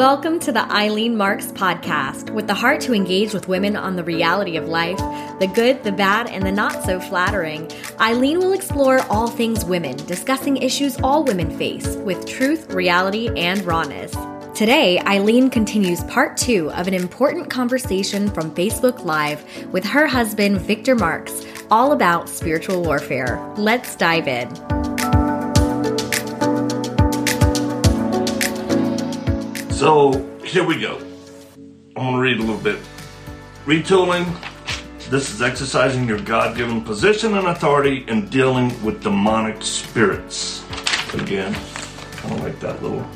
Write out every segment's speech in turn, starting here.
Welcome to the Eileen Marx podcast, with the heart to engage with women on the reality of life, the good, the bad, and the not so flattering. Eileen will explore all things women, discussing issues all women face with truth, reality, and rawness. Today, Eileen continues part two of an important conversation from Facebook Live with her husband, Victor Marx, all about spiritual warfare. Let's dive in. So here we go. I'm to read a little bit. Retooling. This is exercising your God given position and authority in dealing with demonic spirits. Again, kind of like that little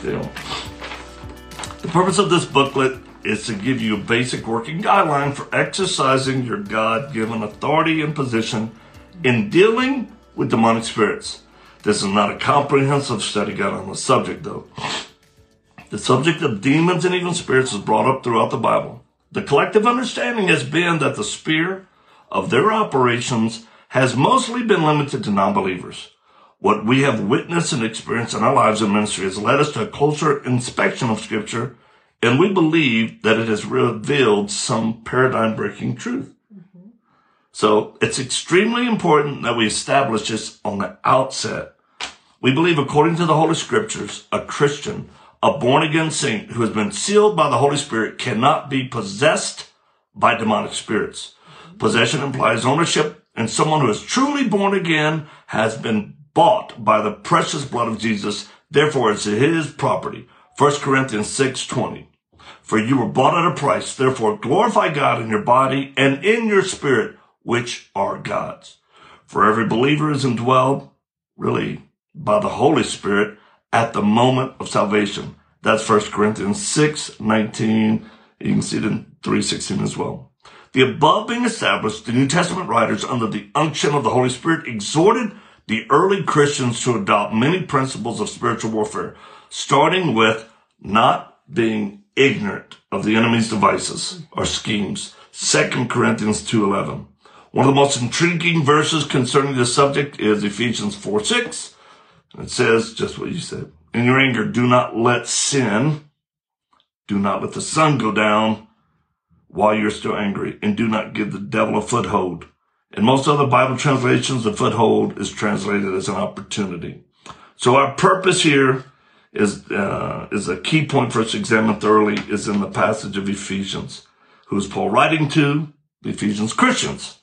deal. The purpose of this booklet is to give you a basic working guideline for exercising your God given authority and position in dealing with demonic spirits. This is not a comprehensive study guide on the subject, though. The subject of demons and evil spirits is brought up throughout the Bible. The collective understanding has been that the sphere of their operations has mostly been limited to non-believers. What we have witnessed and experienced in our lives and ministry has led us to a closer inspection of scripture, and we believe that it has revealed some paradigm breaking truth. Mm-hmm. So it's extremely important that we establish this on the outset. We believe according to the Holy Scriptures, a Christian a born again saint who has been sealed by the Holy Spirit cannot be possessed by demonic spirits. Possession implies ownership, and someone who is truly born again has been bought by the precious blood of Jesus. Therefore, it's his property. 1 Corinthians 6 20. For you were bought at a price. Therefore, glorify God in your body and in your spirit, which are God's. For every believer is indwelled, really, by the Holy Spirit at the moment of salvation. That's 1 Corinthians 6, 19. You can see it in 316 as well. The above being established, the New Testament writers under the unction of the Holy Spirit exhorted the early Christians to adopt many principles of spiritual warfare, starting with not being ignorant of the enemy's devices or schemes. 2 Corinthians 2.11. One of the most intriguing verses concerning this subject is Ephesians 4, 6 it says just what you said. In your anger, do not let sin, do not let the sun go down while you're still angry, and do not give the devil a foothold. In most other Bible translations, the foothold is translated as an opportunity. So our purpose here is uh, is a key point for us to examine thoroughly is in the passage of Ephesians. Who is Paul writing to? The Ephesians Christians.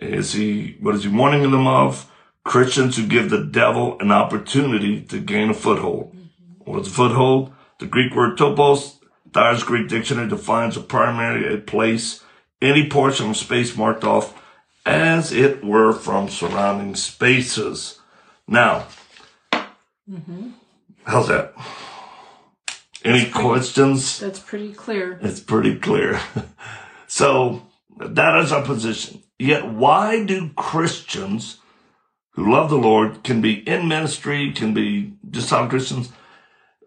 Is he what is he warning them of? Christians who give the devil an opportunity to gain a foothold. Mm-hmm. What's a foothold? The Greek word topos, Thayer's Greek dictionary defines a primary a place, any portion of space marked off as it were from surrounding spaces. Now, mm-hmm. how's that? Any that's pretty, questions? That's pretty clear. It's pretty clear. so that is our position. Yet why do Christians who love the Lord can be in ministry, can be just how Christians,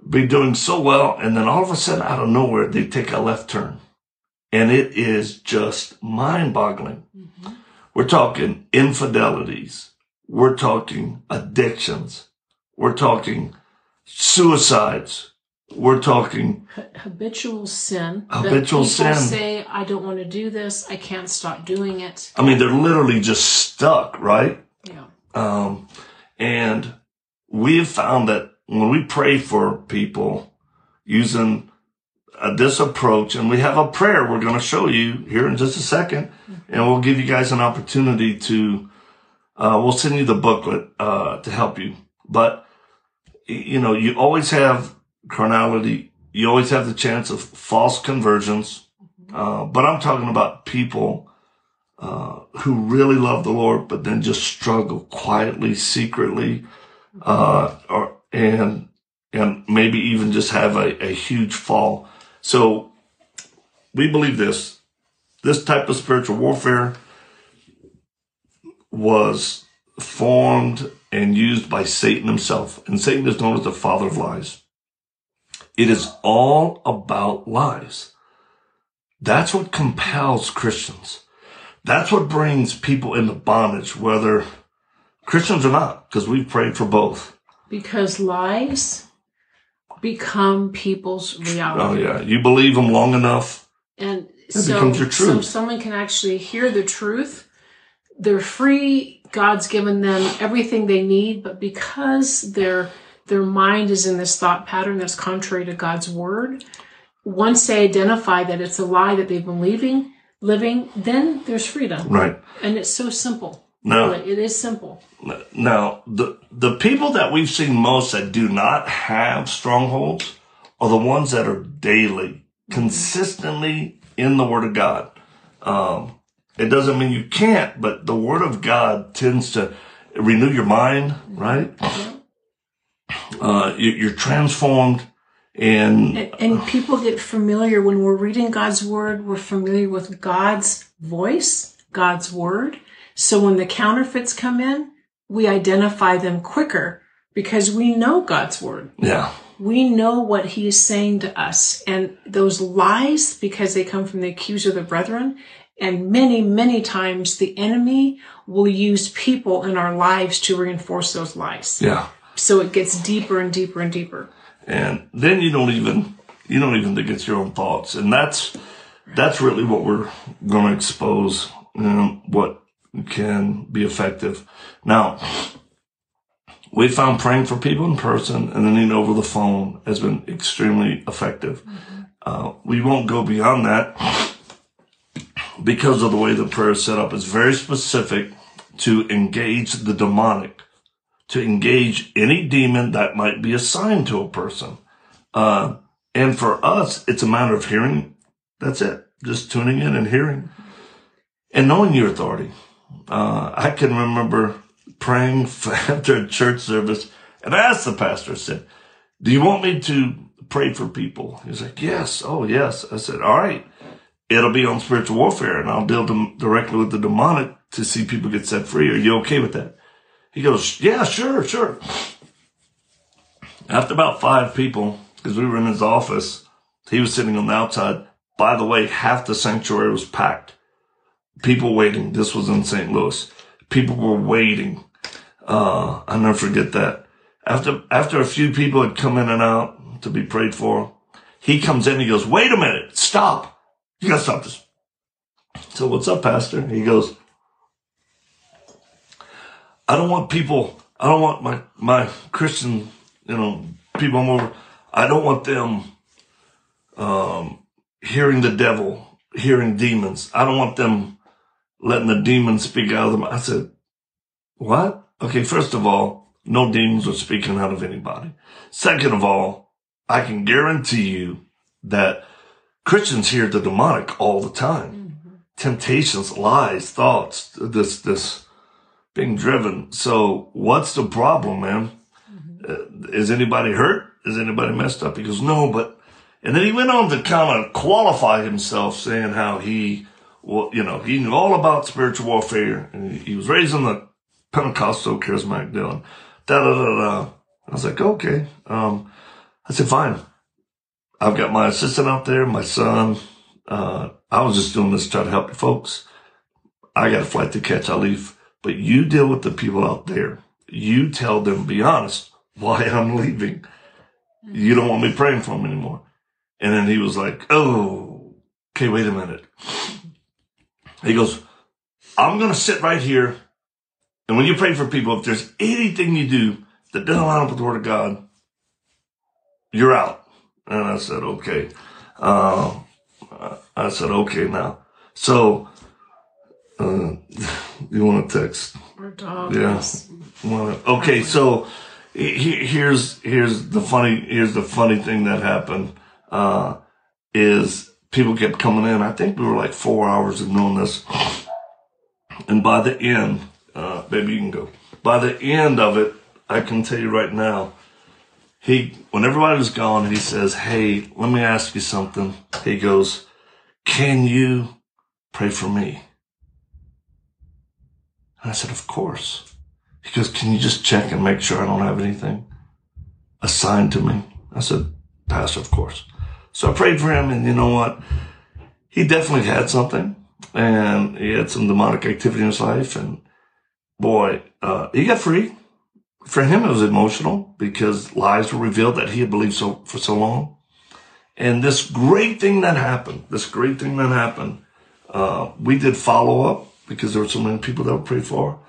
be doing so well. And then all of a sudden, out of nowhere, they take a left turn. And it is just mind boggling. Mm-hmm. We're talking infidelities. We're talking addictions. We're talking suicides. We're talking habitual sin. Habitual sin. say, I don't want to do this. I can't stop doing it. I mean, they're literally just stuck, right? Um, and we have found that when we pray for people using uh, this approach, and we have a prayer we're going to show you here in just a 2nd mm-hmm. and we'll give you guys an opportunity to, uh, we'll send you the booklet, uh, to help you. But, you know, you always have carnality. You always have the chance of false conversions. Mm-hmm. Uh, but I'm talking about people uh, who really love the Lord, but then just struggle quietly, secretly, uh, or, and, and maybe even just have a, a huge fall. So we believe this, this type of spiritual warfare was formed and used by Satan himself. And Satan is known as the father of lies. It is all about lies. That's what compels Christians. That's what brings people into bondage, whether Christians or not, because we've prayed for both. Because lies become people's reality. Oh yeah, you believe them long enough. And That so, becomes your truth. so someone can actually hear the truth. They're free. God's given them everything they need, but because their their mind is in this thought pattern that's contrary to God's word, once they identify that it's a lie that they've been living, living, then there's freedom. Right. And it's so simple. No. It is simple. Now, the the people that we've seen most that do not have strongholds are the ones that are daily, consistently in the Word of God. Um, it doesn't mean you can't, but the Word of God tends to renew your mind, right? Uh, you, you're transformed, and And, and people get familiar when we're reading God's word, we're familiar with God's voice, God's word. So when the counterfeits come in, we identify them quicker because we know God's word. yeah, We know what he is saying to us. And those lies, because they come from the accuser of the brethren, and many, many times the enemy will use people in our lives to reinforce those lies. yeah. So it gets deeper and deeper and deeper. And then you don't even you don't even think it's your own thoughts. And that's that's really what we're going to expose you know, what can be effective. Now we found praying for people in person and then even over the phone has been extremely effective. Uh, we won't go beyond that because of the way the prayer is set up. It's very specific to engage the demonic to engage any demon that might be assigned to a person. Uh, and for us, it's a matter of hearing. That's it. Just tuning in and hearing and knowing your authority. Uh, I can remember praying after a church service and I asked the pastor, I said, do you want me to pray for people? He's like, yes. Oh, yes. I said, all right. It'll be on spiritual warfare and I'll deal directly with the demonic to see people get set free. Are you okay with that? He goes, yeah, sure, sure. After about five people, because we were in his office, he was sitting on the outside. By the way, half the sanctuary was packed. People waiting. This was in St. Louis. People were waiting. Uh, I'll never forget that. After, after a few people had come in and out to be prayed for, he comes in, he goes, wait a minute, stop. You gotta stop this. So what's up, pastor? He goes, I don't want people, I don't want my, my Christian, you know, people I'm over, I don't want them, um, hearing the devil, hearing demons. I don't want them letting the demons speak out of them. I said, what? Okay, first of all, no demons are speaking out of anybody. Second of all, I can guarantee you that Christians hear the demonic all the time. Temptations, lies, thoughts, this, this, being driven. So what's the problem, man? Uh, is anybody hurt? Is anybody messed up? He goes, no, but, and then he went on to kind of qualify himself saying how he, well, you know, he knew all about spiritual warfare and he, was raised in the Pentecostal charismatic deal. Da da da da. I was like, okay. Um, I said, fine. I've got my assistant out there, my son. Uh, I was just doing this to try to help you folks. I got a flight to catch. I'll leave. But you deal with the people out there. You tell them, be honest, why I'm leaving. You don't want me praying for them anymore. And then he was like, oh, okay, wait a minute. He goes, I'm going to sit right here. And when you pray for people, if there's anything you do that doesn't line up with the word of God, you're out. And I said, okay. Uh, I said, okay now. So, uh, you want to text? Or dog. Yeah. Well, okay, so he- he- here's here's the funny here's the funny thing that happened uh, is people kept coming in. I think we were like four hours of doing this, and by the end, uh, baby, you can go. By the end of it, I can tell you right now, he when everybody was gone, he says, "Hey, let me ask you something." He goes, "Can you pray for me?" And I said, Of course. He goes, Can you just check and make sure I don't have anything assigned to me? I said, Pastor, of course. So I prayed for him, and you know what? He definitely had something, and he had some demonic activity in his life, and boy, uh, he got free for him, it was emotional because lies were revealed that he had believed so for so long. And this great thing that happened, this great thing that happened, uh, we did follow up because there were so many people that were prayed for.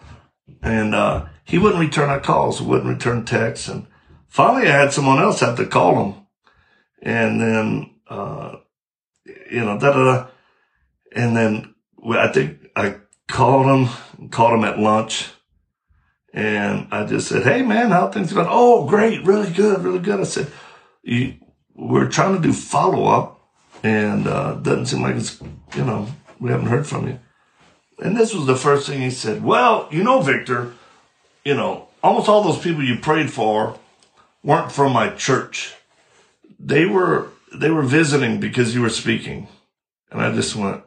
And, uh, he wouldn't return our calls, wouldn't return texts. And finally I had someone else have to call him. And then, uh, you know, da da da. And then I think I called him, called him at lunch. And I just said, Hey man, how things going? Oh, great. Really good. Really good. I said, we're trying to do follow up and, uh, doesn't seem like it's, you know, we haven't heard from you. And this was the first thing he said. Well, you know, Victor, you know, almost all those people you prayed for weren't from my church. They were, they were visiting because you were speaking. And I just went,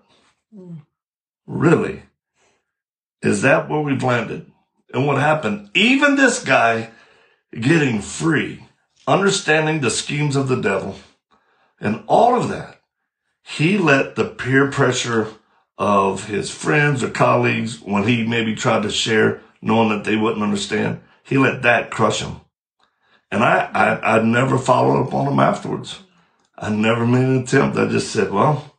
really? Is that where we've landed? And what happened? Even this guy getting free, understanding the schemes of the devil and all of that, he let the peer pressure of his friends or colleagues when he maybe tried to share knowing that they wouldn't understand. He let that crush him. And I, I, I never followed up on him afterwards. I never made an attempt. I just said, well,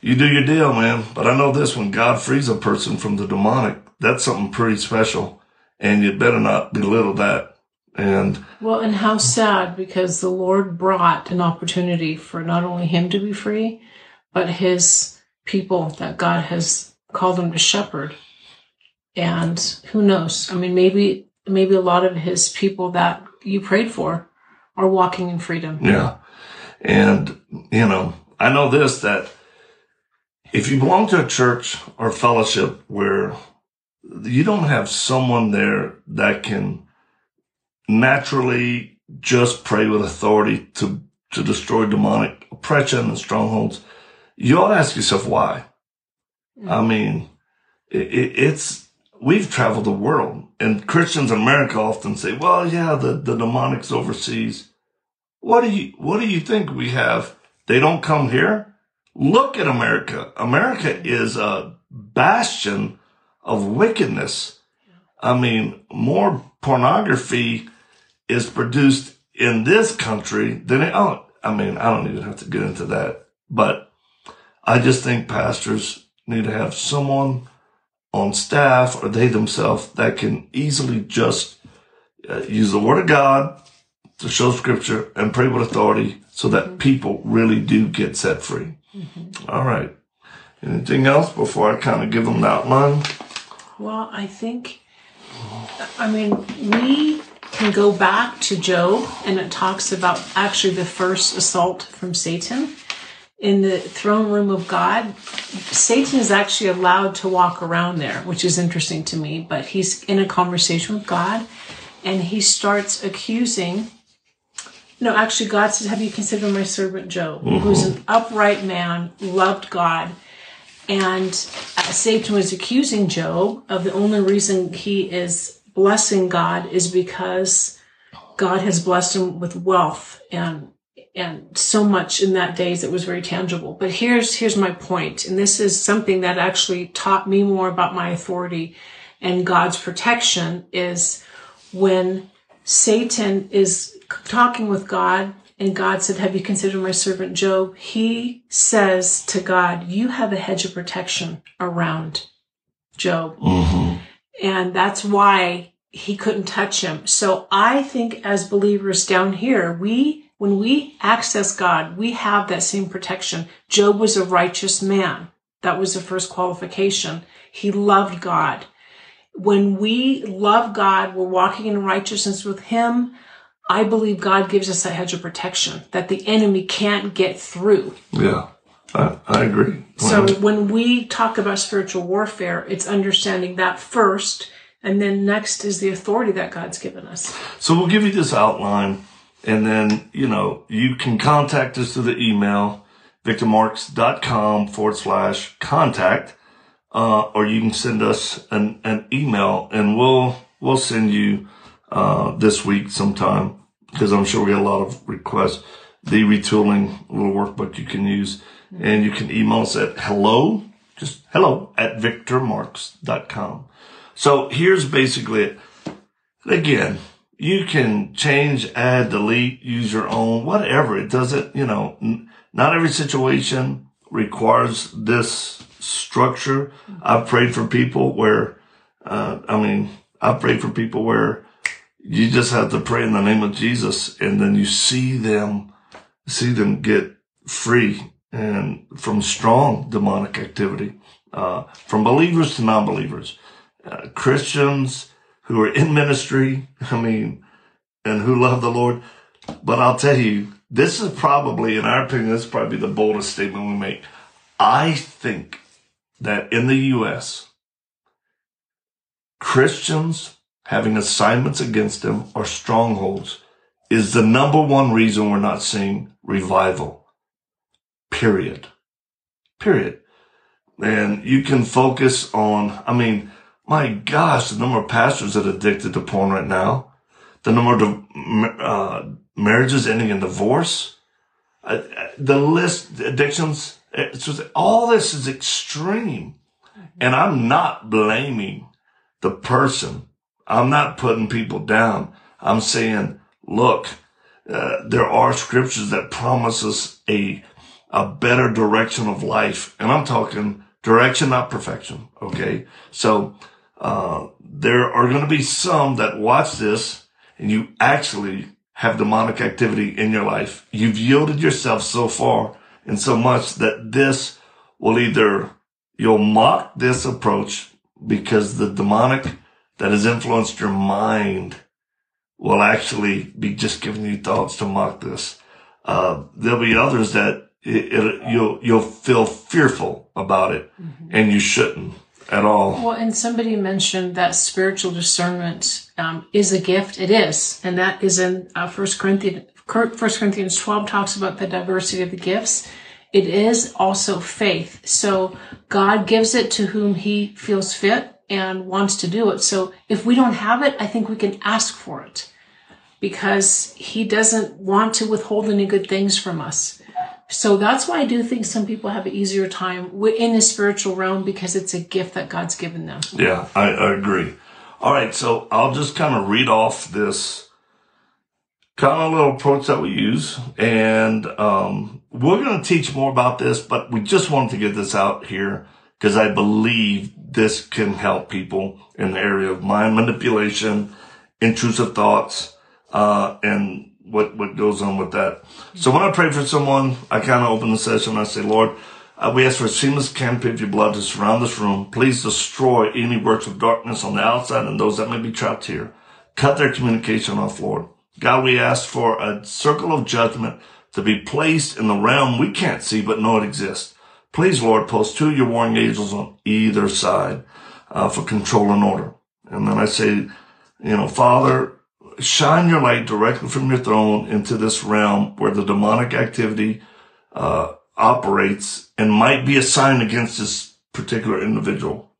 you do your deal, man. But I know this when God frees a person from the demonic, that's something pretty special. And you better not belittle that. And well, and how sad because the Lord brought an opportunity for not only him to be free, but his people that God has called him to shepherd. And who knows? I mean, maybe, maybe a lot of his people that you prayed for are walking in freedom. Yeah. And, you know, I know this that if you belong to a church or fellowship where you don't have someone there that can naturally just pray with authority to, to destroy demonic oppression and strongholds, you ought to ask yourself why. Mm-hmm. I mean, it, it, it's, we've traveled the world and Christians in America often say, well, yeah, the, the demonics overseas. What do you, what do you think we have? They don't come here? Look at America. America is a bastion of wickedness. I mean, more pornography is produced in this country than it, oh, I mean, I don't even have to get into that, but I just think pastors need to have someone on staff or they themselves that can easily just uh, use the word of God to show scripture and pray with authority so that mm-hmm. people really do get set free. Mm-hmm. All right. Anything else before I kind of give them the outline? Well, I think, I mean, we can go back to Job and it talks about actually the first assault from Satan in the throne room of God. Satan is actually allowed to walk around there, which is interesting to me, but he's in a conversation with God and he starts accusing. No, actually, God says, Have you considered my servant Job, mm-hmm. who's an upright man, loved God? And uh, Satan was accusing Job of the only reason he is blessing God is because God has blessed him with wealth and and so much in that days that was very tangible. But here's here's my point, and this is something that actually taught me more about my authority and God's protection is when Satan is talking with God and God said, Have you considered my servant Job? He says to God, You have a hedge of protection around Job. Mm-hmm. And that's why he couldn't touch him. So I think as believers down here, we, when we access God, we have that same protection. Job was a righteous man. That was the first qualification. He loved God. When we love God, we're walking in righteousness with him I believe God gives us a hedge of protection that the enemy can't get through. Yeah, I, I agree. So when we talk about spiritual warfare, it's understanding that first, and then next is the authority that God's given us. So we'll give you this outline, and then, you know, you can contact us through the email, victormarx.com forward slash contact, uh, or you can send us an, an email and we'll, we'll send you uh, this week sometime because I'm sure we get a lot of requests. The retooling little workbook you can use and you can email us at hello, just hello at victormarx.com. So here's basically it. again, you can change, add, delete, use your own, whatever. It doesn't, you know, n- not every situation requires this structure. I've prayed for people where, uh, I mean, I've prayed for people where you just have to pray in the name of Jesus and then you see them, see them get free and from strong demonic activity, uh, from believers to non-believers, uh, Christians who are in ministry. I mean, and who love the Lord. But I'll tell you, this is probably, in our opinion, this is probably the boldest statement we make. I think that in the U.S., Christians having assignments against them or strongholds is the number one reason we're not seeing revival. Period. Period. And you can focus on, I mean, my gosh, the number of pastors that are addicted to porn right now, the number of uh, marriages ending in divorce, uh, the list, the addictions, just, all this is extreme. And I'm not blaming the person. I'm not putting people down. I'm saying, look, uh, there are scriptures that promise us a, a better direction of life. And I'm talking direction, not perfection. Okay. So, uh, there are going to be some that watch this and you actually have demonic activity in your life. You've yielded yourself so far and so much that this will either you'll mock this approach because the demonic that has influenced your mind will actually be just giving you thoughts to mock this. Uh, there'll be others that it, it, you'll you'll feel fearful about it, mm-hmm. and you shouldn't at all. Well, and somebody mentioned that spiritual discernment um, is a gift. It is, and that is in uh, First Corinthians. First Corinthians 12 talks about the diversity of the gifts. It is also faith. So God gives it to whom he feels fit and wants to do it. So if we don't have it, I think we can ask for it because he doesn't want to withhold any good things from us. So that's why I do think some people have an easier time in the spiritual realm because it's a gift that God's given them. Yeah, I, I agree. All right, so I'll just kind of read off this kind of little approach that we use, and um, we're going to teach more about this, but we just wanted to get this out here because I believe this can help people in the area of mind manipulation, intrusive thoughts, uh, and what, what goes on with that. So when I pray for someone, I kind of open the session and I say, Lord, uh, we ask for a seamless canopy of your blood to surround this room. Please destroy any works of darkness on the outside and those that may be trapped here. Cut their communication off, Lord. God, we ask for a circle of judgment to be placed in the realm we can't see but know it exists. Please, Lord, post two of your warring angels on either side uh, for control and order. And then I say, you know, Father, shine your light directly from your throne into this realm where the demonic activity uh, operates and might be assigned against this particular individual.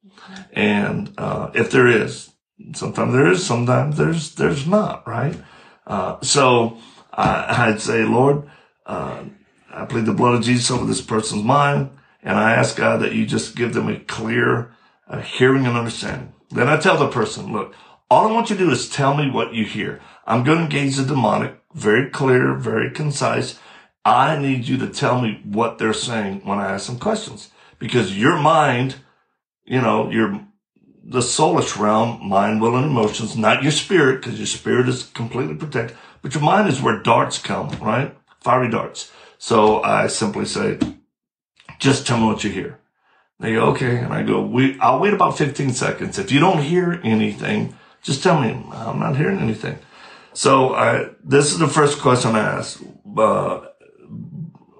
And uh, if there is, sometimes there is, sometimes there's there's not, right? Uh, so I'd say, Lord, uh, I plead the blood of Jesus over this person's mind, and I ask God that you just give them a clear uh, hearing and understanding. Then I tell the person, look, all I want you to do is tell me what you hear. I'm going to engage the demonic, very clear, very concise. I need you to tell me what they're saying when I ask them questions because your mind, you know, your, the soulish realm, mind, will, and emotions, not your spirit, because your spirit is completely protected, but your mind is where darts come, right? Fiery darts. So I simply say, just tell me what you hear. They go, okay. And I go, we, I'll wait about 15 seconds. If you don't hear anything, just tell me. I'm not hearing anything. So I, this is the first question I ask. Uh,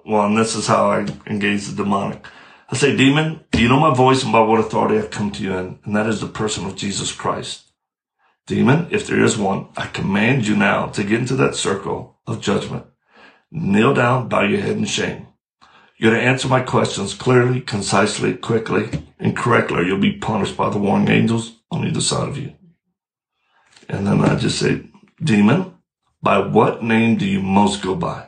well, and this is how I engage the demonic. I say, demon, do you know my voice and by what authority I've come to you in? And that is the person of Jesus Christ. Demon, if there is one, I command you now to get into that circle of judgment. Kneel down, bow your head in shame. You're to answer my questions clearly, concisely, quickly, and correctly, or you'll be punished by the warring angels on either side of you. And then I just say, demon, by what name do you most go by?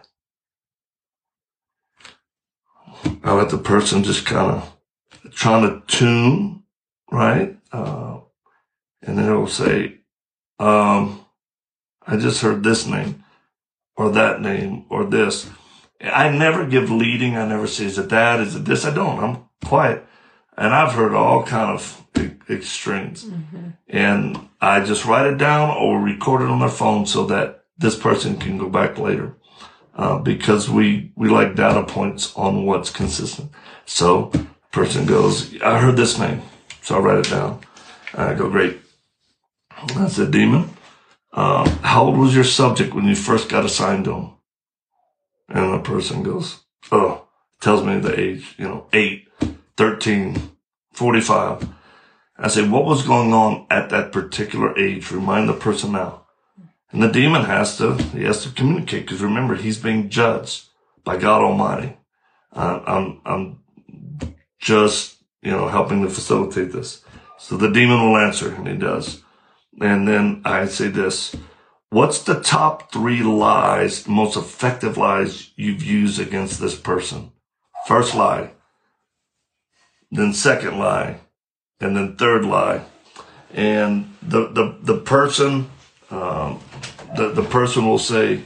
I let the person just kind of trying to tune, right? Uh, and then it'll say, um, I just heard this name or that name or this. I never give leading. I never say, is it that? Is it this? I don't. I'm quiet. And I've heard all kind of extremes. Mm-hmm. And I just write it down or record it on their phone so that this person can go back later. Uh, because we, we like data points on what's consistent. So person goes, I heard this name. So I write it down. I go, great. That's a demon. Uh, how old was your subject when you first got assigned to him? And the person goes, oh, tells me the age, you know, 8, 13, 45. I say, what was going on at that particular age? Remind the person now. And the demon has to, he has to communicate because remember, he's being judged by God Almighty. I'm, I'm just, you know, helping to facilitate this. So the demon will answer and he does. And then I say this, what's the top three lies, most effective lies you've used against this person? First lie, then second lie, and then third lie. And the, the, the person, um, the, the person will say,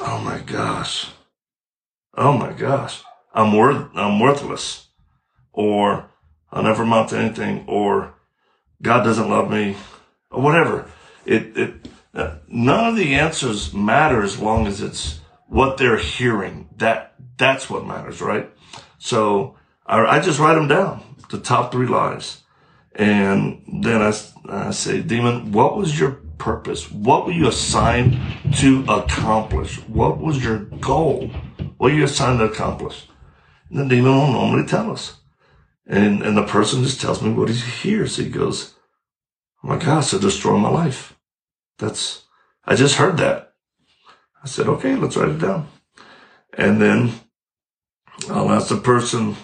Oh my gosh. Oh my gosh. I'm worth, I'm worthless. Or I'll never amount to anything. Or God doesn't love me or whatever. It, it, uh, none of the answers matter as long as it's what they're hearing. That, that's what matters, right? So I, I just write them down, the top three lies. And then I, I say, demon, what was your purpose? What were you assigned to accomplish? What was your goal? What are you assigned to accomplish? And the demon will normally tell us. And, and the person just tells me what he hears. He goes, oh my gosh, to destroy my life. That's, I just heard that. I said, okay, let's write it down. And then I'll ask the person,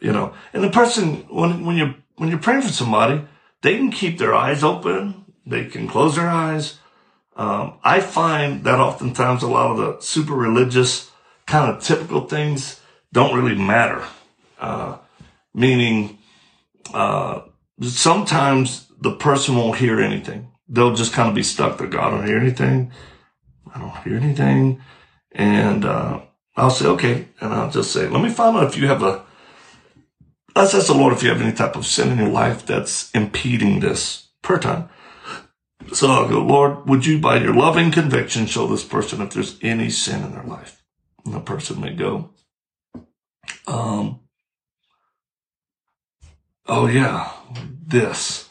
you know, and the person, when, when you're, when you're praying for somebody, they can keep their eyes open. They can close their eyes. Um, I find that oftentimes a lot of the super religious kind of typical things don't really matter. Uh, meaning, uh, sometimes the person won't hear anything. They'll just kind of be stuck there. God, I don't hear anything. I don't hear anything. And, uh, I'll say, okay. And I'll just say, let me find out if you have a, let's ask the Lord if you have any type of sin in your life that's impeding this per time. So I'll go, Lord, would you by your loving conviction show this person if there's any sin in their life? And the person may go, um, oh yeah, this.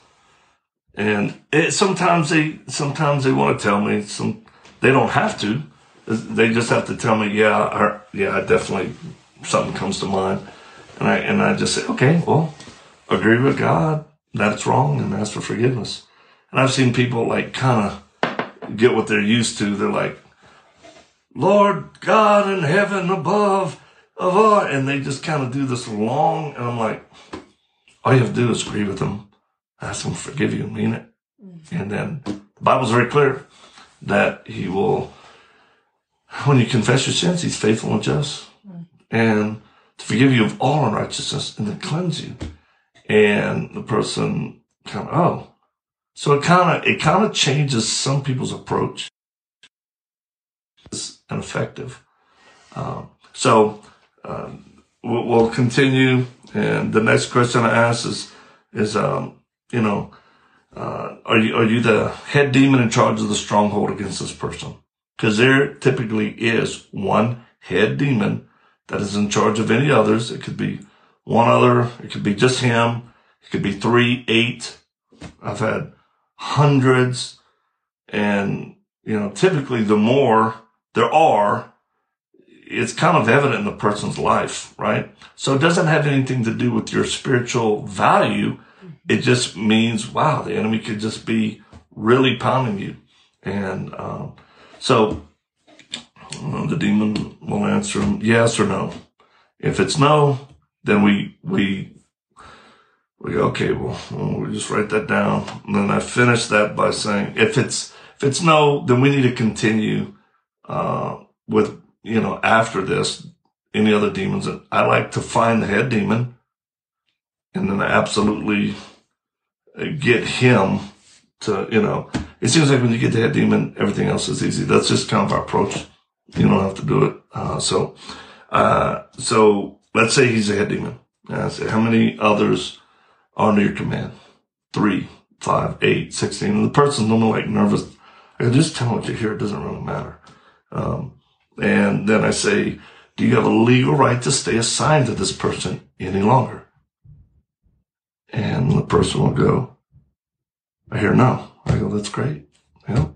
And it, sometimes they, sometimes they want to tell me some, they don't have to. They just have to tell me, yeah, I, yeah, definitely something comes to mind. And I, and I just say, okay, well, agree with God that it's wrong and ask for forgiveness. And I've seen people like kind of get what they're used to. They're like, Lord God in heaven above of all, and they just kind of do this long, and I'm like, all you have to do is agree with them, ask them to forgive you, mean it. Mm-hmm. And then the Bible's very clear that he will, when you confess your sins, he's faithful and just. Mm-hmm. And to forgive you of all unrighteousness and to cleanse you. And the person kind of, oh. So it kind of, it kind of changes some people's approach. It's ineffective. Um, so, um, we'll, we'll, continue. And the next question I ask is, is, um, you know, uh, are you, are you the head demon in charge of the stronghold against this person? Cause there typically is one head demon that is in charge of any others. It could be one other. It could be just him. It could be three, eight. I've had hundreds. And, you know, typically the more there are, it's kind of evident in the person's life, right? So it doesn't have anything to do with your spiritual value. It just means, wow, the enemy could just be really pounding you. And, um, so the demon will answer him yes or no. If it's no, then we, we, we go, okay, well, we just write that down. And then I finish that by saying, if it's, if it's no, then we need to continue, uh, with, you know, after this, any other demons. I like to find the head demon and then absolutely get him to, you know, it seems like when you get the head demon, everything else is easy. That's just kind of our approach. You don't have to do it. Uh, so, uh, so let's say he's a head demon. I say, how many others are under your command? Three, five, eight, sixteen. And the person's normally like nervous. I can just tell what you hear. It doesn't really matter. Um, and then I say, do you have a legal right to stay assigned to this person any longer? And the person will go, I hear no. I go, that's great. Yeah.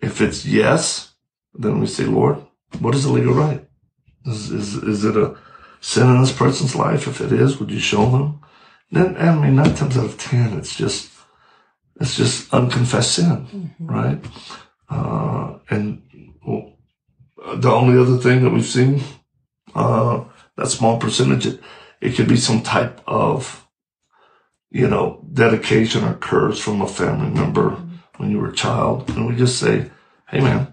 If it's yes, then we say, Lord, what is the legal right? Is, is, is it a sin in this person's life? If it is, would you show them? Then, I mean, nine times out of ten, it's just, it's just unconfessed sin, mm-hmm. right? Uh, and well, the only other thing that we've seen, uh, that small percentage, it, it could be some type of, you know, dedication or curse from a family member mm-hmm. when you were a child. And we just say, Hey man,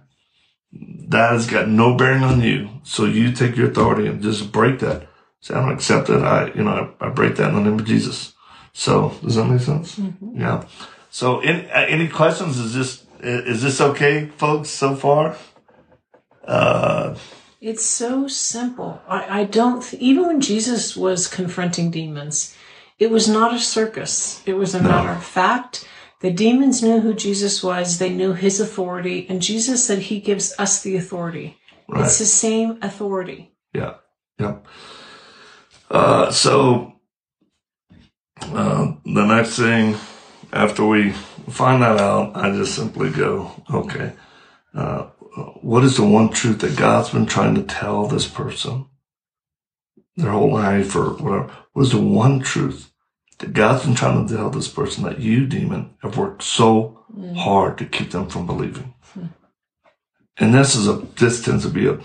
that has got no bearing on you. So you take your authority and just break that. Say, I don't accept it. I, you know, I, I break that in the name of Jesus. So does that make sense? Mm-hmm. Yeah. So in, uh, any questions? Is this, is this okay, folks, so far? Uh, it's so simple. I, I don't, th- even when Jesus was confronting demons, it was not a circus. It was a no. matter of fact the demons knew who Jesus was, they knew his authority, and Jesus said he gives us the authority. Right. It's the same authority. Yeah. Yeah. Uh, so, uh, the next thing after we find that out, I just simply go, okay, uh, what is the one truth that God's been trying to tell this person their whole life or whatever? What is the one truth that God's been trying to tell this person that you, demon, have worked so mm. hard to keep them from believing. Mm. And this is a this tends to be a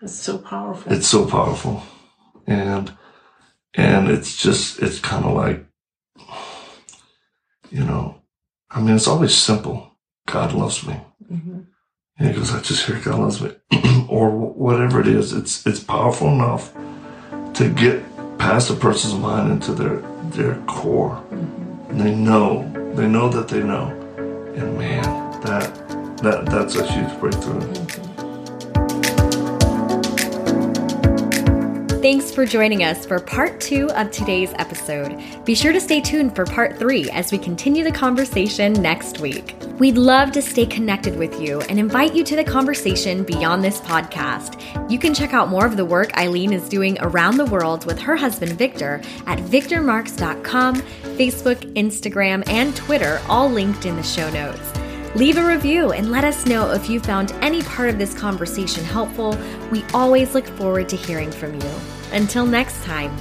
it's so powerful. It's so powerful. And and it's just it's kind of like you know, I mean it's always simple. God loves me. Mm-hmm. And he goes, I just hear God loves me. or whatever it is, it's it's powerful enough to get past a person's mind into their their core. Mm-hmm. They know, they know that they know, and man, that that that's a huge breakthrough. Thanks for joining us for part two of today's episode. Be sure to stay tuned for part three as we continue the conversation next week. We'd love to stay connected with you and invite you to the conversation beyond this podcast. You can check out more of the work Eileen is doing around the world with her husband Victor at victormarx.com, Facebook, Instagram, and Twitter, all linked in the show notes. Leave a review and let us know if you found any part of this conversation helpful. We always look forward to hearing from you. Until next time.